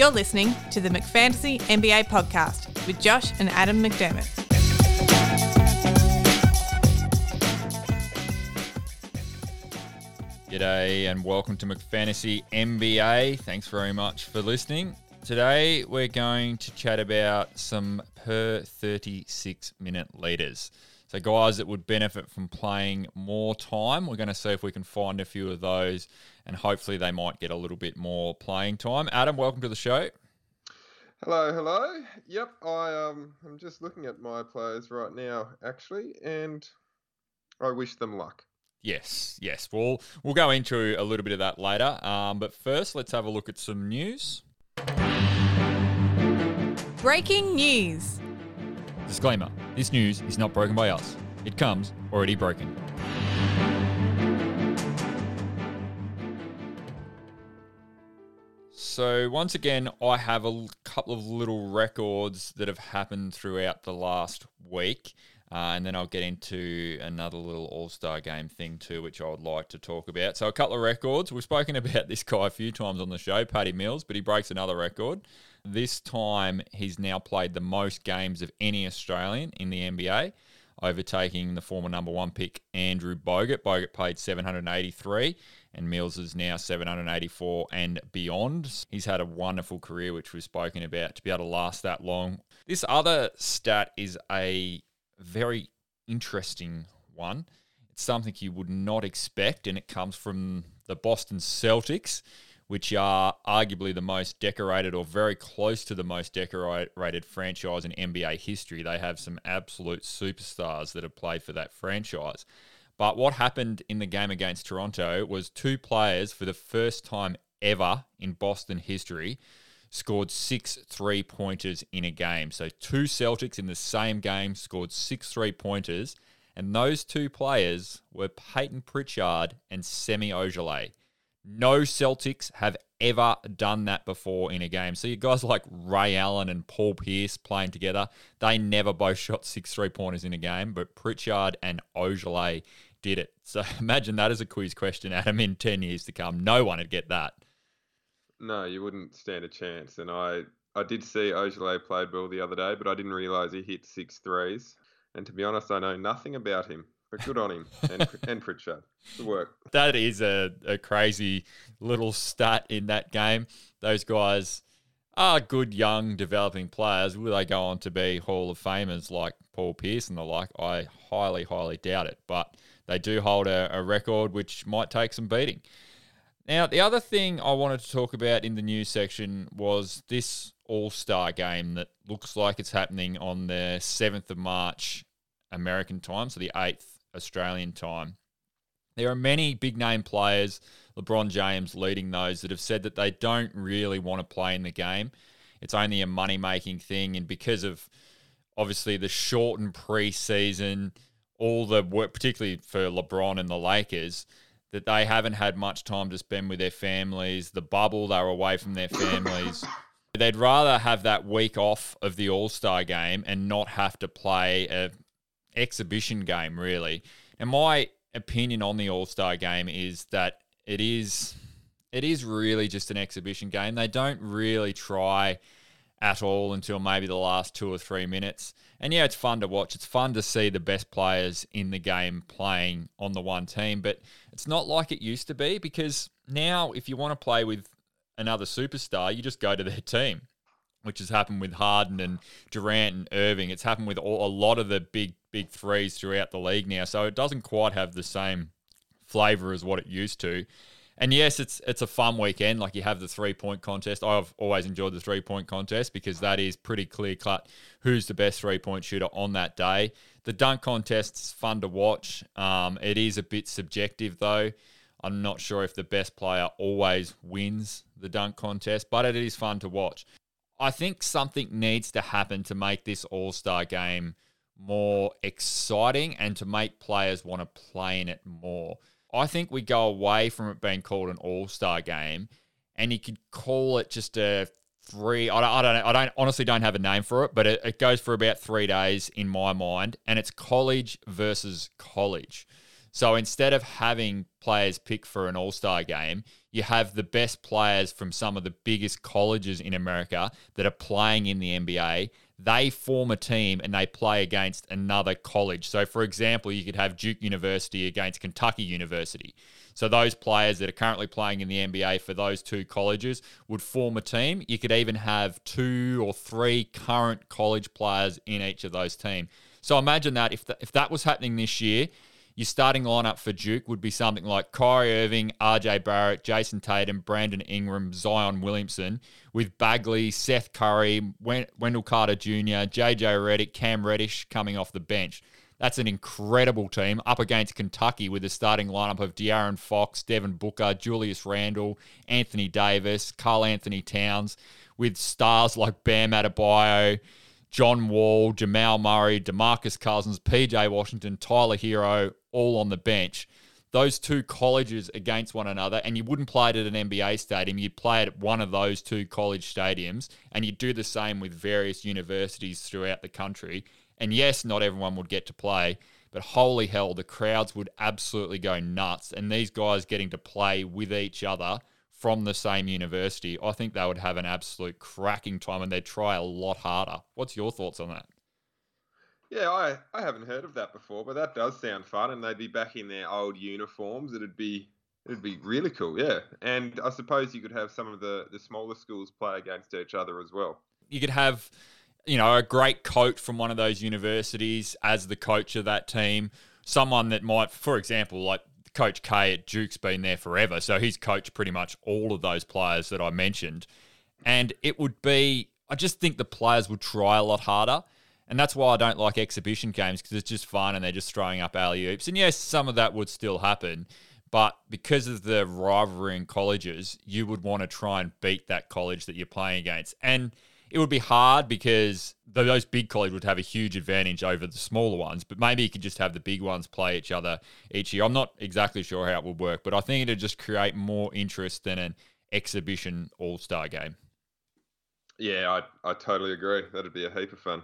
You're listening to the McFantasy NBA podcast with Josh and Adam McDermott. G'day and welcome to McFantasy NBA. Thanks very much for listening. Today we're going to chat about some per 36 minute leaders. So, guys that would benefit from playing more time, we're going to see if we can find a few of those and hopefully they might get a little bit more playing time. Adam, welcome to the show. Hello, hello. Yep, I um, I'm just looking at my players right now, actually, and I wish them luck. Yes, yes. We'll we'll go into a little bit of that later. Um, but first, let's have a look at some news. Breaking news. Disclaimer: This news is not broken by us. It comes already broken. So once again, I have a couple of little records that have happened throughout the last week. Uh, and then I'll get into another little All Star game thing too, which I would like to talk about. So, a couple of records. We've spoken about this guy a few times on the show, Patty Mills, but he breaks another record. This time, he's now played the most games of any Australian in the NBA, overtaking the former number one pick, Andrew Bogut. Bogut played 783, and Mills is now 784 and beyond. He's had a wonderful career, which we've spoken about, to be able to last that long. This other stat is a very interesting one. It's something you would not expect, and it comes from the Boston Celtics, which are arguably the most decorated or very close to the most decorated franchise in NBA history. They have some absolute superstars that have played for that franchise. But what happened in the game against Toronto was two players for the first time ever in Boston history scored six three pointers in a game. So two Celtics in the same game scored six three pointers, and those two players were Payton Pritchard and Semi Ojeleye. No Celtics have ever done that before in a game. So you guys like Ray Allen and Paul Pierce playing together, they never both shot six three pointers in a game, but Pritchard and Ojeleye did it. So imagine that as a quiz question, Adam, in 10 years to come. No one would get that. No, you wouldn't stand a chance. And I, I did see Ojeleye played well the other day, but I didn't realise he hit six threes. And to be honest, I know nothing about him. But good on him and, and Pritchard. Good work. That is a, a crazy little stat in that game. Those guys are good, young, developing players. Will they go on to be Hall of Famers like Paul Pierce and the like? I highly, highly doubt it. But they do hold a, a record which might take some beating. Now, the other thing I wanted to talk about in the news section was this All Star game that looks like it's happening on the 7th of March American time, so the 8th Australian time. There are many big name players, LeBron James leading those, that have said that they don't really want to play in the game. It's only a money making thing, and because of obviously the shortened preseason, all the work, particularly for LeBron and the Lakers, that they haven't had much time to spend with their families, the bubble, they're away from their families. They'd rather have that week off of the All Star game and not have to play a exhibition game, really. And my opinion on the All Star game is that it is it is really just an exhibition game. They don't really try at all until maybe the last two or three minutes. And yeah, it's fun to watch. It's fun to see the best players in the game playing on the one team, but it's not like it used to be because now if you want to play with another superstar, you just go to their team, which has happened with Harden and Durant and Irving. It's happened with all, a lot of the big big threes throughout the league now. So it doesn't quite have the same flavor as what it used to. And yes, it's it's a fun weekend. Like you have the three point contest. I've always enjoyed the three point contest because that is pretty clear cut who's the best three point shooter on that day. The dunk contest is fun to watch. Um, it is a bit subjective though. I'm not sure if the best player always wins the dunk contest, but it is fun to watch. I think something needs to happen to make this All Star game more exciting and to make players want to play in it more. I think we go away from it being called an All Star game, and you could call it just a three. I don't, I don't, I don't honestly don't have a name for it, but it, it goes for about three days in my mind, and it's college versus college. So instead of having players pick for an all star game, you have the best players from some of the biggest colleges in America that are playing in the NBA. They form a team and they play against another college. So, for example, you could have Duke University against Kentucky University. So, those players that are currently playing in the NBA for those two colleges would form a team. You could even have two or three current college players in each of those teams. So, imagine that if, the, if that was happening this year, your starting lineup for Duke would be something like Kyrie Irving, RJ Barrett, Jayson Tatum, Brandon Ingram, Zion Williamson, with Bagley, Seth Curry, Wendell Carter Jr., JJ Redick, Cam Reddish coming off the bench. That's an incredible team up against Kentucky with a starting lineup of De'Aaron Fox, Devin Booker, Julius Randle, Anthony Davis, Karl-Anthony Towns, with stars like Bam Adebayo, John Wall, Jamal Murray, DeMarcus Cousins, PJ Washington, Tyler Herro, all on the bench. Those two colleges against one another, and you wouldn't play it at an NBA stadium, you'd play it at one of those two college stadiums, and you'd do the same with various universities throughout the country. And yes, not everyone would get to play, but holy hell, the crowds would absolutely go nuts. And these guys getting to play with each other from the same university, I think they would have an absolute cracking time and they'd try a lot harder. What's your thoughts on that? Yeah, I, I haven't heard of that before, but that does sound fun, and they'd be back in their old uniforms. It'd be it'd be really cool, yeah. And I suppose you could have some of the the smaller schools play against each other as well. You could have, you know, a great coach from one of those universities as the coach of that team. Someone that might, for example, like Coach K at Duke's been there forever, so he's coached pretty much all of those players that I mentioned. And it would be, I just think the players would try a lot harder. And that's why I don't like exhibition games because it's just fun and they're just throwing up alley oops. And yes, some of that would still happen. But because of the rivalry in colleges, you would want to try and beat that college that you're playing against. And it would be hard because those big colleges would have a huge advantage over the smaller ones, but maybe you could just have the big ones play each other each year. I'm not exactly sure how it would work, but I think it'd just create more interest than an exhibition all star game. Yeah, I, I totally agree. That'd be a heap of fun.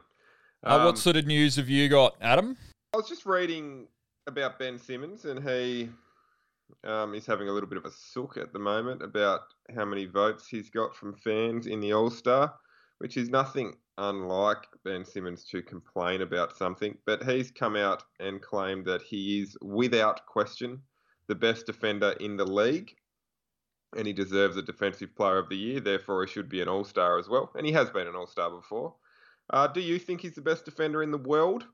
Um, uh, what um, sort of news have you got, Adam? I was just reading about Ben Simmons, and he um, he's having a little bit of a sook at the moment about how many votes he's got from fans in the All Star which is nothing unlike Ben Simmons to complain about something, but he's come out and claimed that he is, without question, the best defender in the league, and he deserves a Defensive Player of the Year. Therefore, he should be an All Star as well, and he has been an All Star before. Uh, do you think he's the best defender in the world?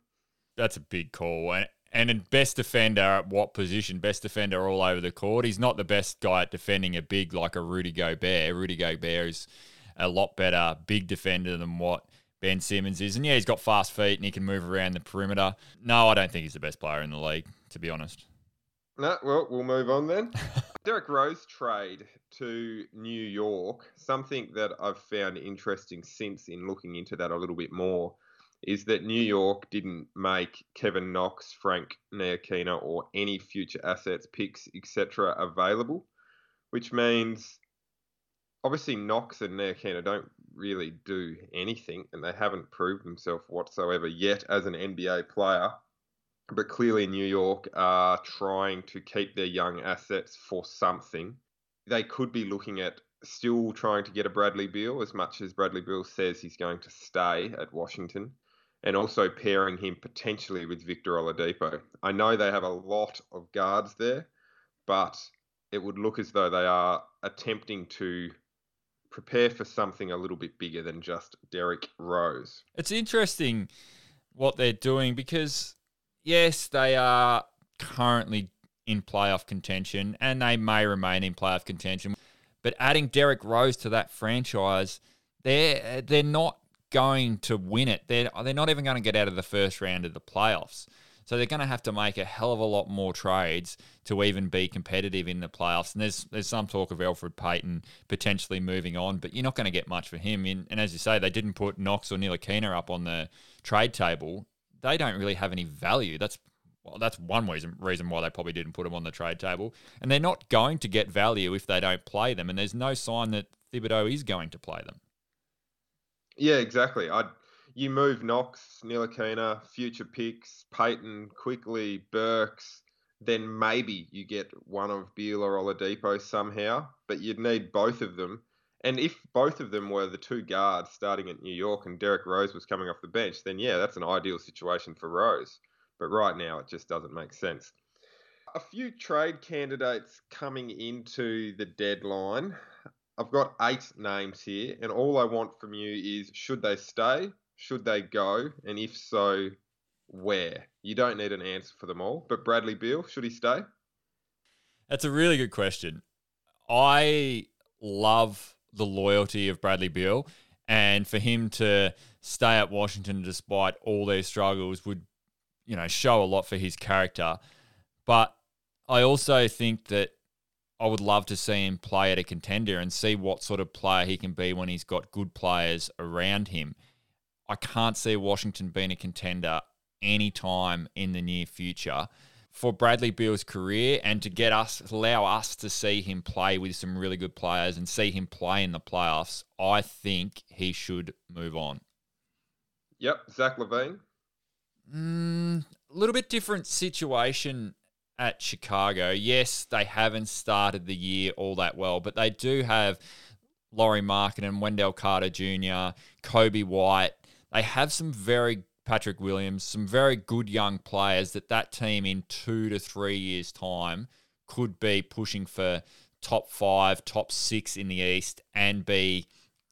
That's a big call. And, and best defender at what position? Best defender all over the court. He's not the best guy at defending a big like a Rudy Gobert. Rudy Gobert is a lot better big defender than what Ben Simmons is. And yeah, he's got fast feet and he can move around the perimeter. No, I don't think he's the best player in the league, to be honest. No, well, we'll move on then. Derrick Rose trade to New York, something that I've found interesting since in looking into that a little bit more, is that New York didn't make Kevin Knox, Frank Ntilikina, or any future assets, picks, etc. available, which means obviously Knox and Ntilikina don't really do anything, and they haven't proved themselves whatsoever yet as an NBA player. But clearly, New York are trying to keep their young assets for something. They could be looking at still trying to get a Bradley Beal, as much as Bradley Beal says he's going to stay at Washington, and also pairing him potentially with Victor Oladipo. I know they have a lot of guards there, but it would look as though they are attempting to prepare for something a little bit bigger than just Derrick Rose. It's interesting what they're doing because, yes, they are currently in playoff contention and they may remain in playoff contention. But adding Derrick Rose to that franchise, they're they're not going to win it. They're they're not even going to get out of the first round of the playoffs. So they're going to have to make a hell of a lot more trades to even be competitive in the playoffs. And there's there's some talk of Elfrid Payton potentially moving on, but you're not going to get much for him. And, and as you say, they didn't put Knox or Ntilikina up on the trade table. They don't really have any value. That's well, that's one reason reason why they probably didn't put them on the trade table. And they're not going to get value if they don't play them. And there's no sign that Thibodeau is going to play them. Yeah, exactly. I you move Knox, Ntilikina, future picks, Payton, Quickley, Burks, then maybe you get one of Beal or Oladipo somehow, but you'd need both of them. And if both of them were the two guards starting at New York and Derrick Rose was coming off the bench, then yeah, that's an ideal situation for Rose. But right now, it just doesn't make sense. A few trade candidates coming into the deadline. I've got eight names here, and all I want from you is should they stay? Should they go? And if so, where? You don't need an answer for them all. But Bradley Beal, should he stay? That's a really good question. I love the loyalty of Bradley Beal, and for him to stay at Washington despite all their struggles would, you know, show a lot for his character. But I also think that I would love to see him play at a contender and see what sort of player he can be when he's got good players around him. I can't see Washington being a contender anytime in the near future for Bradley Beal's career and to get us allow us to see him play with some really good players and see him play in the playoffs, I think he should move on. Yep, Zach LaVine. Mm, a little bit different situation at Chicago. Yes, they haven't started the year all that well, but they do have Lauri Markkanen, and Wendell Carter Jr., Coby White. They have some very Patrick Williams, some very good young players that that team in two to three years' time could be pushing for top five, top six in the East and be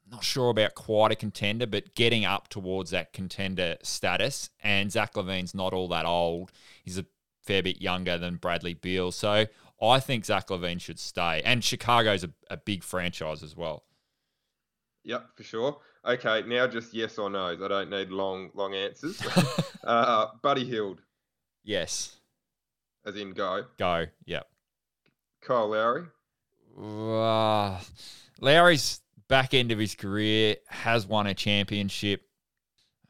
not sure about quite a contender, but getting up towards that contender status. And Zach LaVine's not all that old. He's a fair bit younger than Bradley Beal. So I think Zach LaVine should stay. And Chicago's a, a big franchise as well. Yep, for sure. Okay, now just yes or no's. I don't need long, long answers. uh, Buddy Hield. Yes. As in go. Go. Yep. Kyle Lowry. Uh, Lowry's back end of his career has won a championship.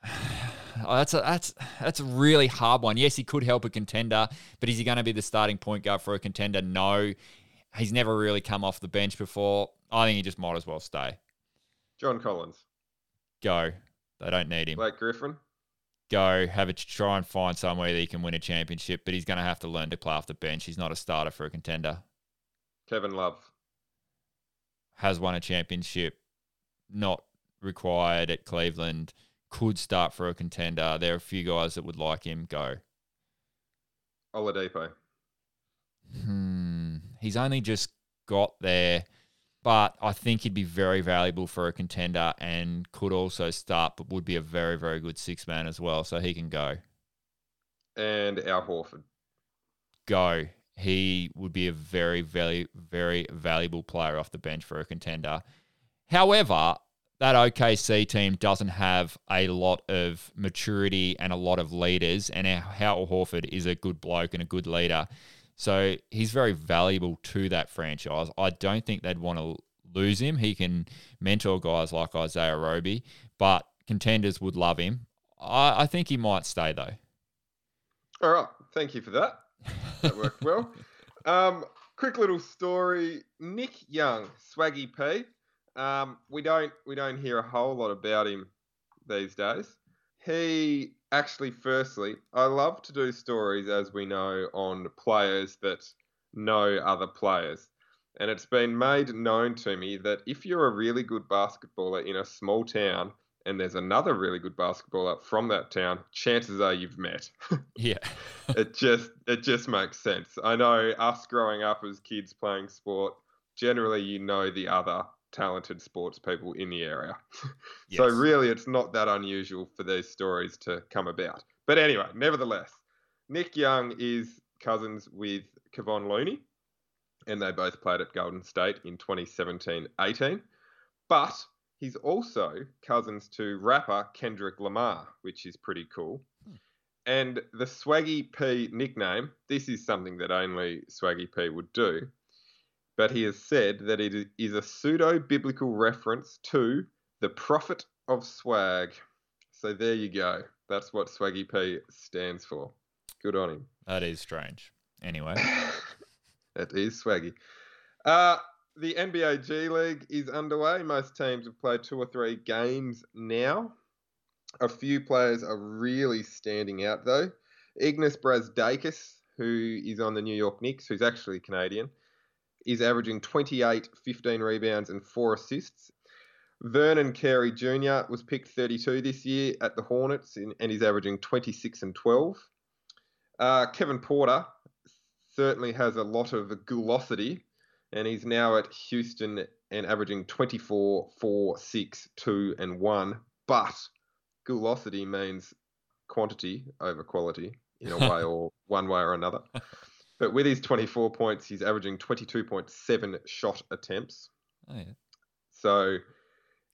Oh, that's a that's that's a really hard one. Yes, he could help a contender, but is he going to be the starting point guard for a contender? No. He's never really come off the bench before. I think he just might as well stay. John Collins. Go. They don't need him. Blake Griffin. Go. Have a try and find somewhere that he can win a championship, but he's going to have to learn to play off the bench. He's not a starter for a contender. Kevin Love. Has won a championship. Not required at Cleveland. Could start for a contender. There are a few guys that would like him. Go. Oladipo. Hmm. He's only just got there but I think he'd be very valuable for a contender and could also start, but would be a very, very good six man as well. So he can go. And Al Horford. Go. He would be a very, very, very valuable player off the bench for a contender. However, that OKC team doesn't have a lot of maturity and a lot of leaders, and Al Horford is a good bloke and a good leader. So he's very valuable to that franchise. I don't think they'd want to lose him. He can mentor guys like Isaiah Roby, but contenders would love him. I, I think he might stay though. All right. Thank you for that. That worked well. Um, quick little story. Nick Young, Swaggy P. Um, we don't we don't hear a whole lot about him these days. He actually, firstly, I love to do stories, as we know, on players that know other players. And it's been made known to me that if you're a really good basketballer in a small town and there's another really good basketballer from that town, chances are you've met. yeah. it just it just makes sense. I know us growing up as kids playing sport, generally you know the other talented sports people in the area. yes. So really, it's not that unusual for these stories to come about. But anyway, nevertheless, Nick Young is cousins with Kevon Looney, and they both played at Golden State in 2017-18. But he's also cousins to rapper Kendrick Lamar, which is pretty cool. Hmm. And the Swaggy P nickname, this is something that only Swaggy P would do but he has said that it is a pseudo biblical reference to the prophet of swag. So there you go. That's what Swaggy P stands for. Good on him. That is strange. Anyway, that is Swaggy. Uh, the NBA G League is underway. Most teams have played two or three games now. A few players are really standing out though. Ignas Brazdeikis who is on the New York Knicks, who's actually Canadian, is averaging 28, 15 rebounds, and four assists. Vernon Carey Jr. was picked 32 this year at the Hornets in, and he's averaging 26 and 12. Uh, Kevin Porter certainly has a lot of gulosity, and he's now at Houston and averaging 24, 4, 6, 2, and 1. But gulosity means quantity over quality in a way or one way or another. But with his 24 points, he's averaging 22.7 shot attempts. Oh, yeah. So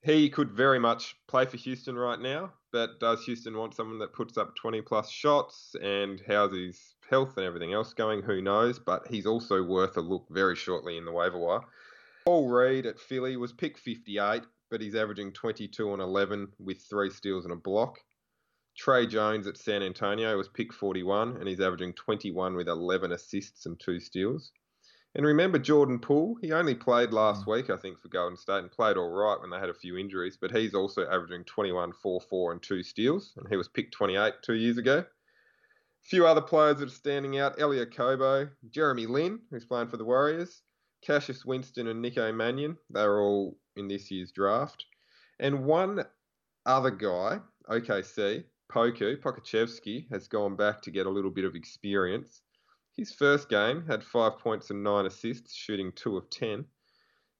he could very much play for Houston right now. But does Houston want someone that puts up 20 plus shots and how's his health and everything else going? Who knows? But he's also worth a look very shortly in the waiver wire. Paul Reed at Philly was pick 58, but he's averaging 22 and 11 with three steals and a block. Tre Jones at San Antonio was pick 41, and he's averaging 21 with 11 assists and two steals. And remember Jordan Poole, he only played last Mm. week, I think, for Golden State and played all right when they had a few injuries, but he's also averaging 21, 4, 4, and two steals, and he was picked 28 two years ago. A few other players that are standing out Elia Kobo, Jeremy Lin, who's playing for the Warriors, Cassius Winston, and Nico Mannion. They're all in this year's draft. And one other guy, OKC, Poku, Pokusevski, has gone back to get a little bit of experience. His first game had five points and nine assists, shooting two of 10.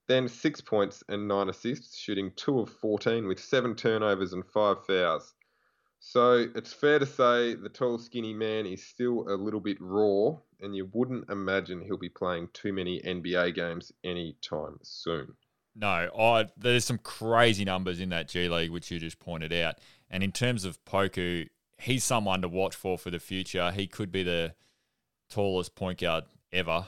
Then six points and nine assists, shooting two of 14 with seven turnovers and five fouls. So it's fair to say the tall, skinny man is still a little bit raw, and you wouldn't imagine he'll be playing too many NBA games anytime soon. No, I, there's some crazy numbers in that G League, which you just pointed out. And in terms of Poku, he's someone to watch for for the future. He could be the tallest point guard ever.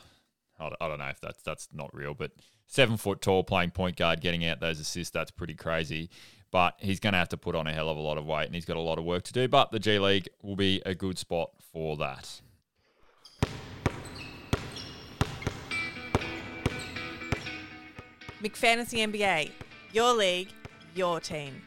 I don't know if that's that's not real, but seven foot tall, playing point guard, getting out those assists, that's pretty crazy. But he's going to have to put on a hell of a lot of weight, and he's got a lot of work to do. But the G League will be a good spot for that. McFantasy NBA, your league, your team.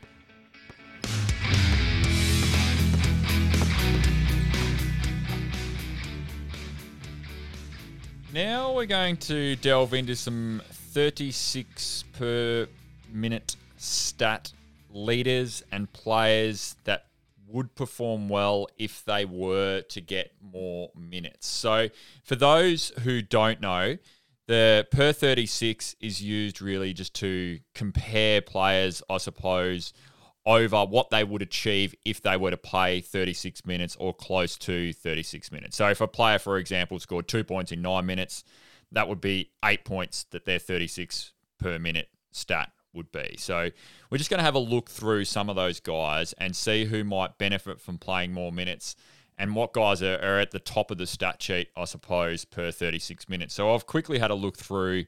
Now we're going to delve into some 36 per minute stat leaders and players that would perform well if they were to get more minutes. So, for those who don't know, the per 36 is used really just to compare players, I suppose, over what they would achieve if they were to play 36 minutes or close to 36 minutes. So if a player, for example, scored two points in nine minutes, that would be eight points that their 36 per minute stat would be. So we're just going to have a look through some of those guys and see who might benefit from playing more minutes and what guys are, are at the top of the stat sheet, I suppose, per 36 minutes. So I've quickly had a look through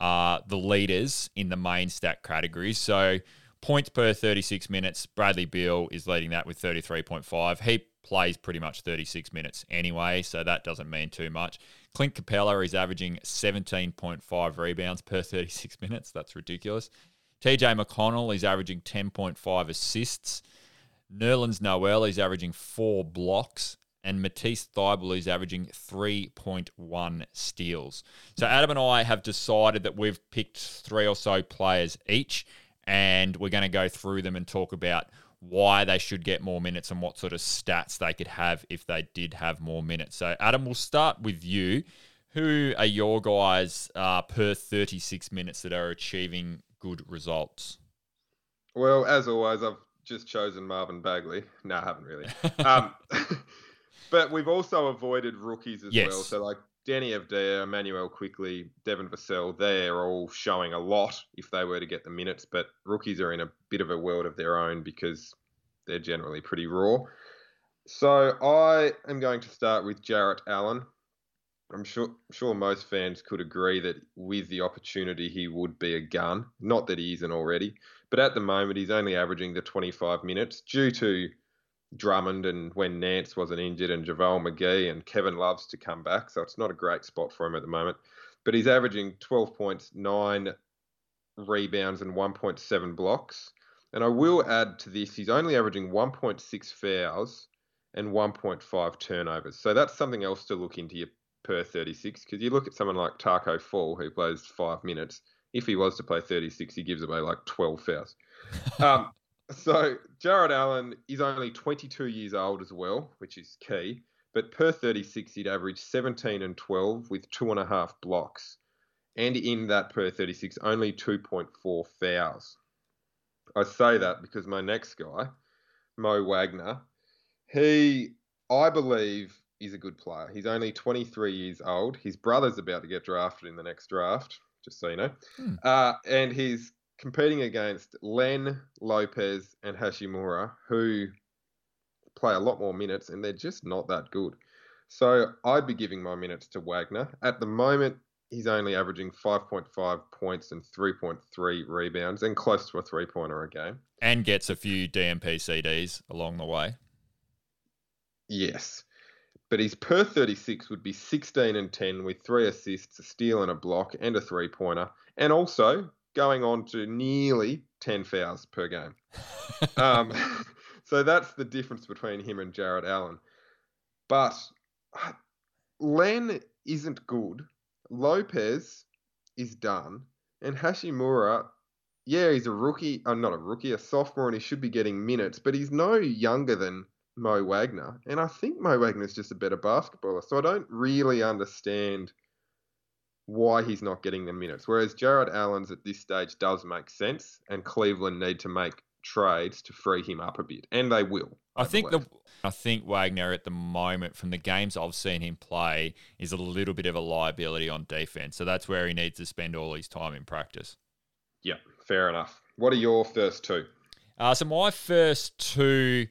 uh, the leaders in the main stat categories. So points per 36 minutes, Bradley Beal is leading that with 33.5. He plays pretty much 36 minutes anyway, so that doesn't mean too much. Clint Capela is averaging 17.5 rebounds per 36 minutes. That's ridiculous. TJ McConnell is averaging 10.5 assists. Nerlens Noel is averaging four blocks. And Matisse Thybulle is averaging 3.1 steals. So Adam and I have decided that we've picked three or so players each, and we're going to go through them and talk about why they should get more minutes and what sort of stats they could have if they did have more minutes. So, Adam, we'll start with you. Who are your guys uh, per 36 minutes that are achieving good results? Well, as always, I've just chosen Marvin Bagley. No, I haven't really. Um, but we've also avoided rookies as Yes. well. So like Deni Avdija, Immanuel Quickley, Devin Vassell, they're all showing a lot if they were to get the minutes. But rookies are in a bit of a world of their own because they're generally pretty raw. So I am going to start with Jarrett Allen. I'm sure sure most fans could agree that with the opportunity he would be a gun. Not that he isn't already, but at the moment he's only averaging the 25 minutes due to Drummond and when Nance wasn't injured and JaVale McGee and Kevin Loves to come back. So it's not a great spot for him at the moment. But he's averaging 12 points, nine rebounds, and 1.7 blocks. And I will add to this, he's only averaging 1.6 fouls and 1.5 turnovers. So that's something else to look into your per 36 because you look at someone like Taco Fall who plays five minutes. If he was to play 36, he gives away like 12 fouls. um, so Jarrett Allen is only 22 years old as well, which is key. But per 36, he'd average 17 and 12 with two and a half blocks. And in that per 36, only 2.4 fouls. I say that because my next guy, Mo Wagner, he, I believe, is a good player. He's only 23 years old. His brother's about to get drafted in the next draft, just so you know. Hmm. Uh, and he's competing against Len, Lopez, and Hachimura, who play a lot more minutes, and they're just not that good. So I'd be giving my minutes to Wagner. At the moment, he's only averaging 5.5 points and 3.3 rebounds and close to a three pointer a game. And gets a few DNP CDs along the way. Yes. But his per 36 would be 16 and 10 with three assists, a steal and a block, and a three pointer. And also going on to nearly 10 fouls per game. um, so that's the difference between him and Jarrett Allen. But Len isn't good Lopez is done, and Hachimura, yeah, he's a rookie. I'm uh, not a rookie, a sophomore, and he should be getting minutes, but he's no younger than Mo Wagner, and I think Mo Wagner's just a better basketballer. So I don't really understand why he's not getting the minutes. Whereas Jarrett Allen's at this stage does make sense, and Cleveland need to make trades to free him up a bit, and they will. I, I think the I think Wagner at the moment, from the games I've seen him play, is a little bit of a liability on defense. So that's where he needs to spend all his time in practice. Yeah, fair enough. What are your first two? Uh, so my first two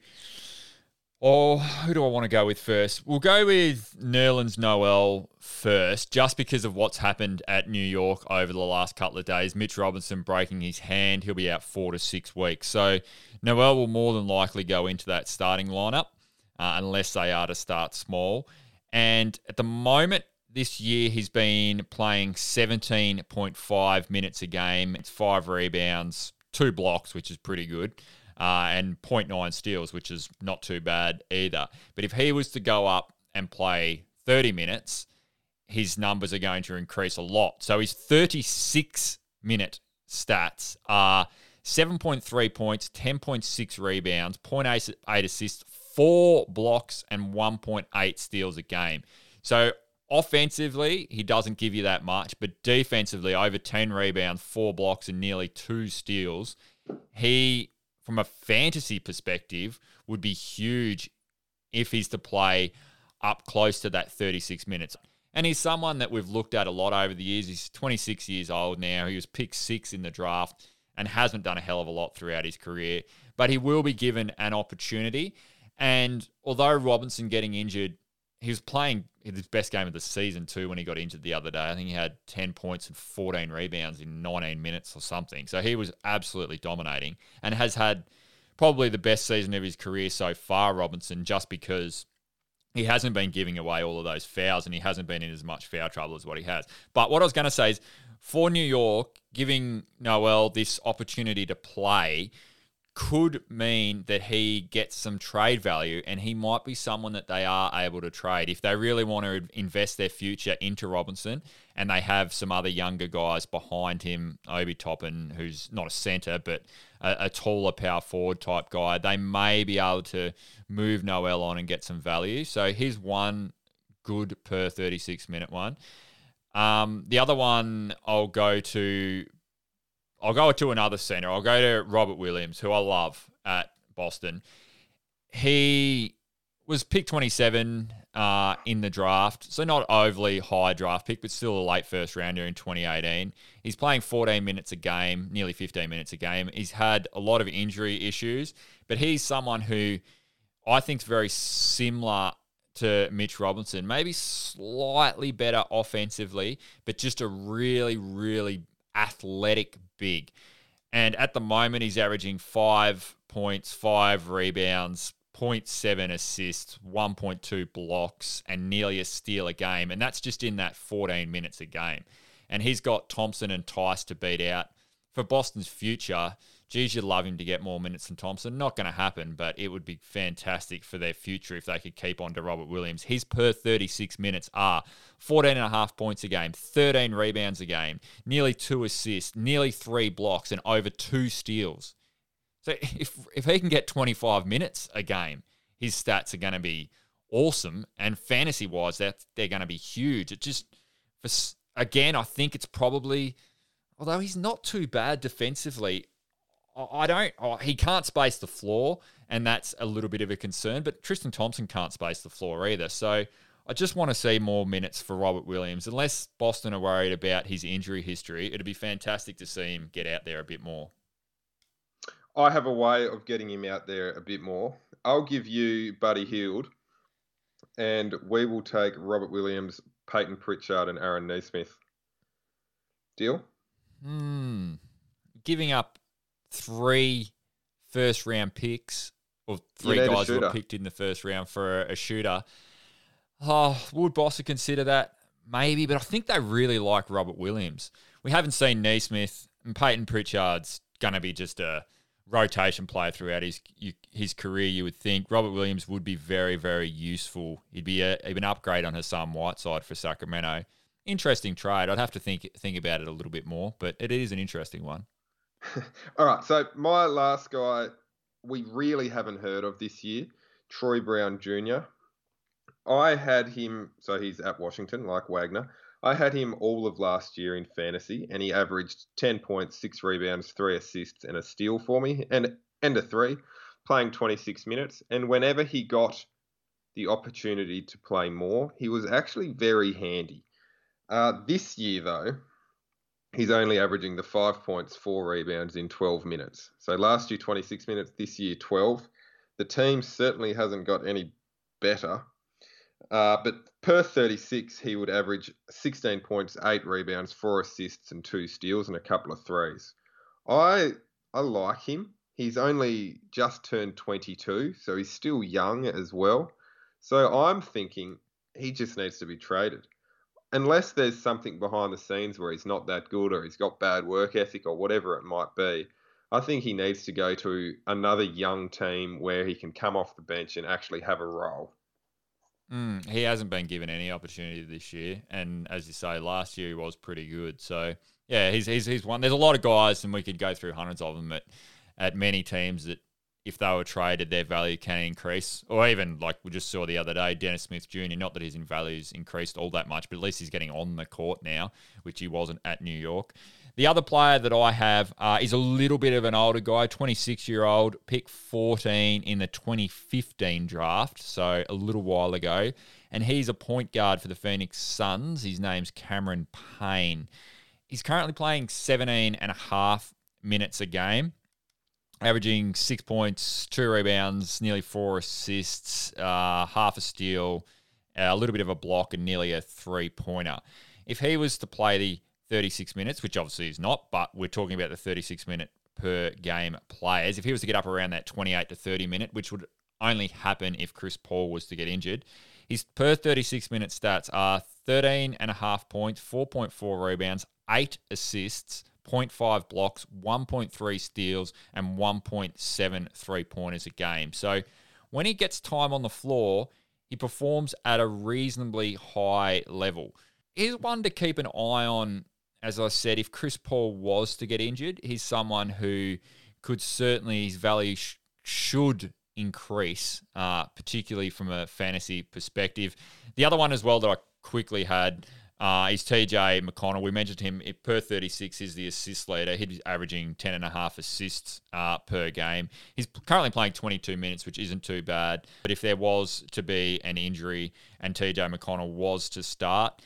or who do I want to go with first? We'll go with Nerlens Noel first, just because of what's happened at New York over the last couple of days. Mitch Robinson breaking his hand, he'll be out four to six weeks. So Noel will more than likely go into that starting lineup, uh, unless they are to start small. And at the moment, this year he's been playing 17.5 minutes a game. It's five rebounds, two blocks, which is pretty good uh, and 0.9 steals, which is not too bad either. But if he was to go up and play 30 minutes, his numbers are going to increase a lot. So his 36 minute stats are 7.3 points, 10.6 rebounds, 0.8 assists, four blocks, and 1.8 steals a game. So offensively, he doesn't give you that much, but defensively, over 10 rebounds, four blocks, and nearly two steals, he from a fantasy perspective, would be huge if he's to play up close to that 36 minutes. And he's someone that we've looked at a lot over the years. He's 26 years old now. He was picked six in the draft and hasn't done a hell of a lot throughout his career, but he will be given an opportunity. And although Robinson getting injured he was playing his best game of the season too when he got injured the other day. I think he had 10 points and 14 rebounds in 19 minutes or something. So he was absolutely dominating and has had probably the best season of his career so far, Robinson, just because he hasn't been giving away all of those fouls and he hasn't been in as much foul trouble as what he has. But what I was going to say is for New York, giving Noel this opportunity to play could mean that he gets some trade value and he might be someone that they are able to trade. If they really want to invest their future into Robinson and they have some other younger guys behind him, Obi Toppin, who's not a centre but a, a, taller power forward type guy, they may be able to move Noel on and get some value. So here's one good per 36 minute one. Um, the other one I'll go to I'll go to another center. I'll go to Robert Williams, who I love at Boston. He was picked 27 uh, in the draft, so not overly high draft pick, but still a late first rounder in 2018. He's playing 14 minutes a game, nearly 15 minutes a game. He's had a lot of injury issues, but he's someone who I think is very similar to Mitch Robinson, maybe slightly better offensively, but just a really, really athletic big. And at the moment, he's averaging five points, five rebounds, 0.7 assists, 1.2 blocks, and nearly a steal a game. And that's just in that 14 minutes a game. And he's got Thompson and Theis to beat out. For Boston's future, geez, you'd love him to get more minutes than Thompson. Not going to happen, but it would be fantastic for their future if they could keep on to Robert Williams. His per 36 minutes are 14 and a half points a game, 13 rebounds a game, nearly two assists, nearly three blocks, and over two steals. So if, if he can get 25 minutes a game, his stats are going to be awesome. And fantasy wise, that they're going to be huge. It just, again, I think it's probably, although he's not too bad defensively, I don't. Oh, he can't space the floor, and that's a little bit of a concern. But Tristan Thompson can't space the floor either. So I just want to see more minutes for Robert Williams. Unless Boston are worried about his injury history, it'd be fantastic to see him get out there a bit more. I have a way of getting him out there a bit more. I'll give you Buddy Hield, and we will take Robert Williams, Payton Pritchard, and Aaron Nesmith. Deal? Hmm. Giving up three first round picks or three guys who were picked in the first round for a, a shooter. Oh, would Boston consider that? Maybe, but I think they really like Robert Williams. We haven't seen Nesmith and Payton Pritchard's going to be just a rotation player throughout his his career. You would think Robert Williams would be very very useful. He'd be a, an upgrade on Hassan Whiteside for Sacramento. Interesting trade. I'd have to think think about it a little bit more, but it is an interesting one. All right, so my last guy we really haven't heard of this year, Troy Brown Jr. I had him, so he's at Washington, like Wagner. I had him all of last year in fantasy, and he averaged 10 points, six rebounds, three assists, and a steal for me, and and a three, playing 26 minutes. And whenever he got the opportunity to play more, he was actually very handy. Uh, this year, though, he's only averaging the five points, four rebounds in 12 minutes. So last year, 26 minutes, this year, 12. The team certainly hasn't got any better. Uh, but per 36, he would average 16 points, eight rebounds, four assists, and two steals, and a couple of threes. I I like him. He's only just turned 22, so he's still young as well. So I'm thinking he just needs to be traded unless there's something behind the scenes where he's not that good or he's got bad work ethic or whatever it might be, I think he needs to go to another young team where he can come off the bench and actually have a role. Mm, he hasn't been given any opportunity this year, and as you say, last year he was pretty good. So yeah, he's he's he's one. There's a lot of guys, and we could go through hundreds of them at at many teams that if they were traded, their value can increase. Or even like we just saw the other day, Dennis Smith Jr. Not that his values increased all that much, but at least he's getting on the court now, which he wasn't at New York. The other player that I have uh, is a little bit of an older guy, 26 year old, pick 14 in the 2015 draft, so a little while ago. And he's a point guard for the Phoenix Suns. His name's Cameron Payne. He's currently playing 17 and a half minutes a game averaging six points, two rebounds, nearly four assists, uh, half a steal, a little bit of a block, and nearly a three pointer. If he was to play the 36 minutes, which obviously is not, but we're talking about the 36 minute per game players, if he was to get up around that 28 to 30 minute, which would only happen if Chris Paul was to get injured, his per 36 minute stats are 13 and a half points, 4.4 rebounds, eight assists, 0.5 blocks, 1.3 steals, and 1.7 three pointers a game. So when he gets time on the floor, he performs at a reasonably high level. He's one to keep an eye on, as I said, if Chris Paul was to get injured, he's someone who could certainly, his value sh- should increase, uh, particularly from a fantasy perspective. The other one as well that I quickly had uh, is TJ McConnell. We mentioned him per 36 is the assist leader. He's averaging 10 and a half assists uh, per game. He's currently playing 22 minutes, which isn't too bad. But if there was to be an injury and TJ McConnell was to start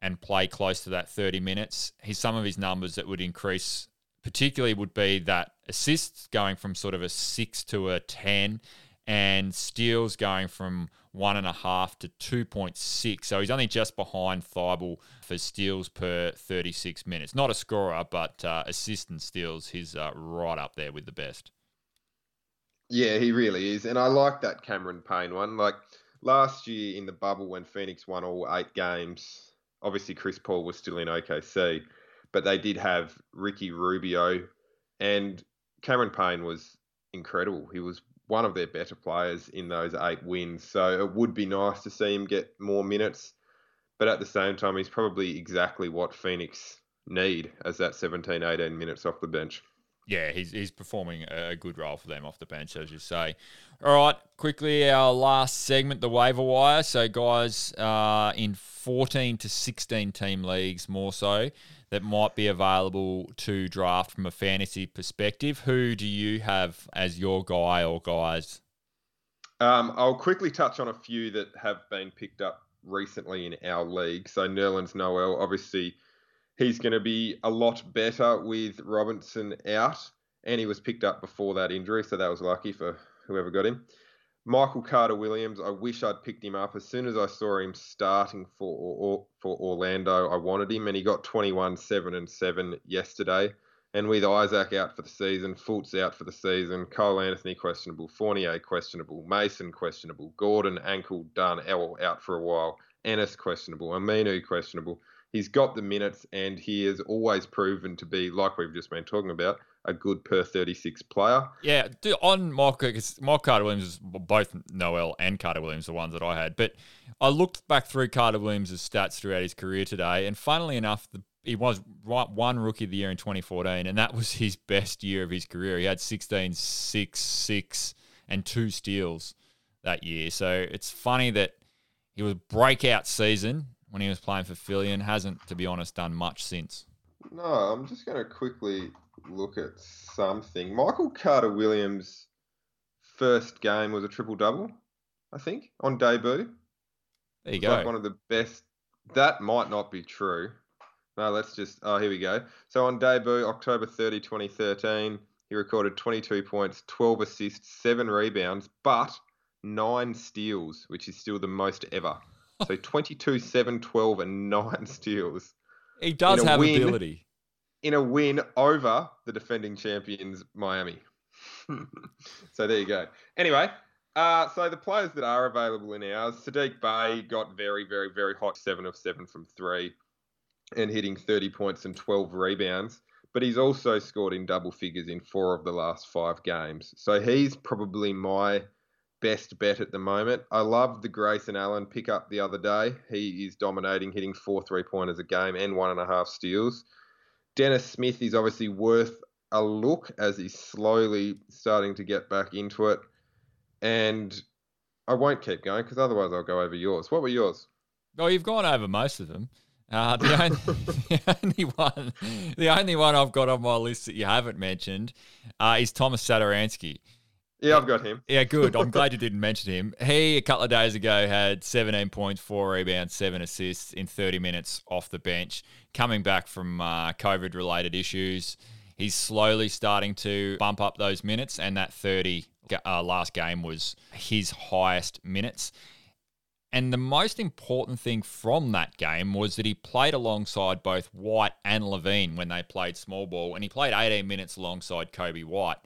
and play close to that 30 minutes, he's some of his numbers that would increase. Particularly would be that assists going from sort of a six to a 10 and steals going from one and a half to 2.6. So he's only just behind Thybulle for steals per 36 minutes. Not a scorer, but uh, assist and steals, he's uh, right up there with the best. Yeah, he really is. And I like that Cameron Payne one. Like last year in the bubble when Phoenix won all eight games, obviously Chris Paul was still in OKC, but they did have Ricky Rubio and Cameron Payne was incredible. He was one of their better players in those eight wins. So it would be nice to see him get more minutes. But at the same time, he's probably exactly what Phoenix need as that 17, 18 minutes off the bench. Yeah, he's, he's performing a good role for them off the bench, as you say. All right, quickly, our last segment, the waiver wire. So, guys, uh, in 14 to 16 team leagues, more so, that might be available to draft from a fantasy perspective, who do you have as your guy or guys? Um, I'll quickly touch on a few that have been picked up recently in our league. So, Nerlens Noel, obviously he's going to be a lot better with Robinson out, and he was picked up before that injury, so that was lucky for whoever got him. Michael Carter Williams, I wish I'd picked him up as soon as I saw him starting for for Orlando. I wanted him, and he got 21, 7 and 7 yesterday. And with Isaac out for the season, Fultz out for the season, Cole Anthony questionable, Fournier questionable, Mason questionable, Gordon ankle done, L out for a while, Ennis questionable, Aminu questionable he's got the minutes and he has always proven to be, like we've just been talking about, a good per 36 player. Yeah, on Mark, Mark Carter Williams, both Noel and Carter Williams, the ones that I had. But I looked back through Carter Williams' stats throughout his career today, and funnily enough, the, he was one rookie of the year in 2014, and that was his best year of his career. He had 16, 6, 6, and two steals that year. So it's funny that he was breakout season when he was playing for Philly and hasn't, to be honest, done much since. No, I'm just going to quickly look at something. Michael Carter Williams' first game was a triple double, I think, on debut. There you go. Like one of the best. That might not be true. No, let's just. Oh, here we go. So on debut, October 30, 2013, he recorded 22 points, 12 assists, 7 rebounds, but 9 steals, which is still the most ever. So 22, 7, 12, and 9 steals. He does have win, ability. In a win over the defending champions, Miami. so there you go. Anyway, uh, so the players that are available in ours, Saddiq Bey got very, very, very hot, 7 of 7 from 3 and hitting 30 points and 12 rebounds. But he's also scored in double figures in four of the last five games. So he's probably my best bet at the moment. I love the Grayson Allen pickup the other day. He is dominating, hitting four three pointers a game and one and a half steals. Dennis Smith is obviously worth a look as he's slowly starting to get back into it. And I won't keep going because otherwise I'll go over yours. What were yours? Oh, you've gone over most of them. Uh, the, only, the, only, one, the only one I've got on my list that you haven't mentioned uh, is Thomas Satoransky. Yeah, I've got him. Yeah, good. I'm glad you didn't mention him. He, a couple of days ago, had 17 points, four rebounds, seven assists in 30 minutes off the bench, coming back from uh, COVID related issues. He's slowly starting to bump up those minutes, and that 30 uh, last game was his highest minutes. And the most important thing from that game was that he played alongside both White and LaVine when they played small ball, and he played 18 minutes alongside Coby White.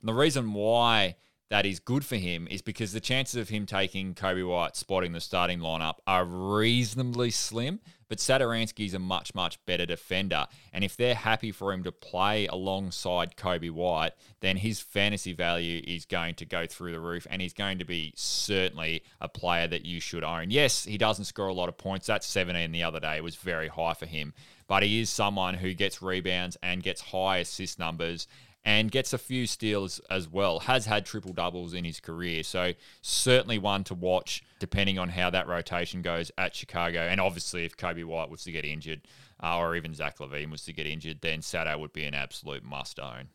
And the reason why that is good for him is because the chances of him taking Coby White spotting the starting lineup are reasonably slim. But Satoransky is a much, much better defender. And if they're happy for him to play alongside Coby White, then his fantasy value is going to go through the roof and he's going to be certainly a player that you should own. Yes, he doesn't score a lot of points. That's 17 the other day. Was very high for him. But he is someone who gets rebounds and gets high assist numbers and gets a few steals as well. Has had triple doubles in his career, so certainly one to watch depending on how that rotation goes at Chicago. And obviously, if Coby White was to get injured, uh, or even Zach LaVine was to get injured, then Sato would be an absolute must own.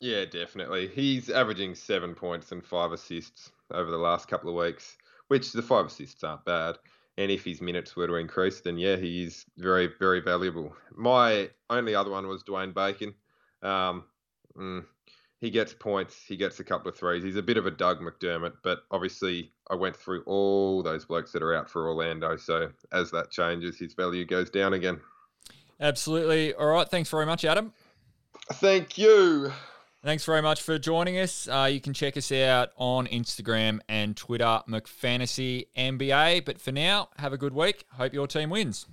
Yeah, definitely. He's averaging seven points and five assists over the last couple of weeks, which the five assists aren't bad. And if his minutes were to increase, then yeah, he is very, very valuable. My only other one was Dwayne Bacon. Um, mm, he gets points. He gets a couple of threes. He's a bit of a Doug McDermott, but obviously I went through all those blokes that are out for Orlando. So as that changes, his value goes down again. Absolutely. All right. Thanks very much, Adam. Thank you. Thanks very much for joining us. Uh, you can check us out on Instagram and Twitter, McFantasy NBA. But for now, have a good week. Hope your team wins.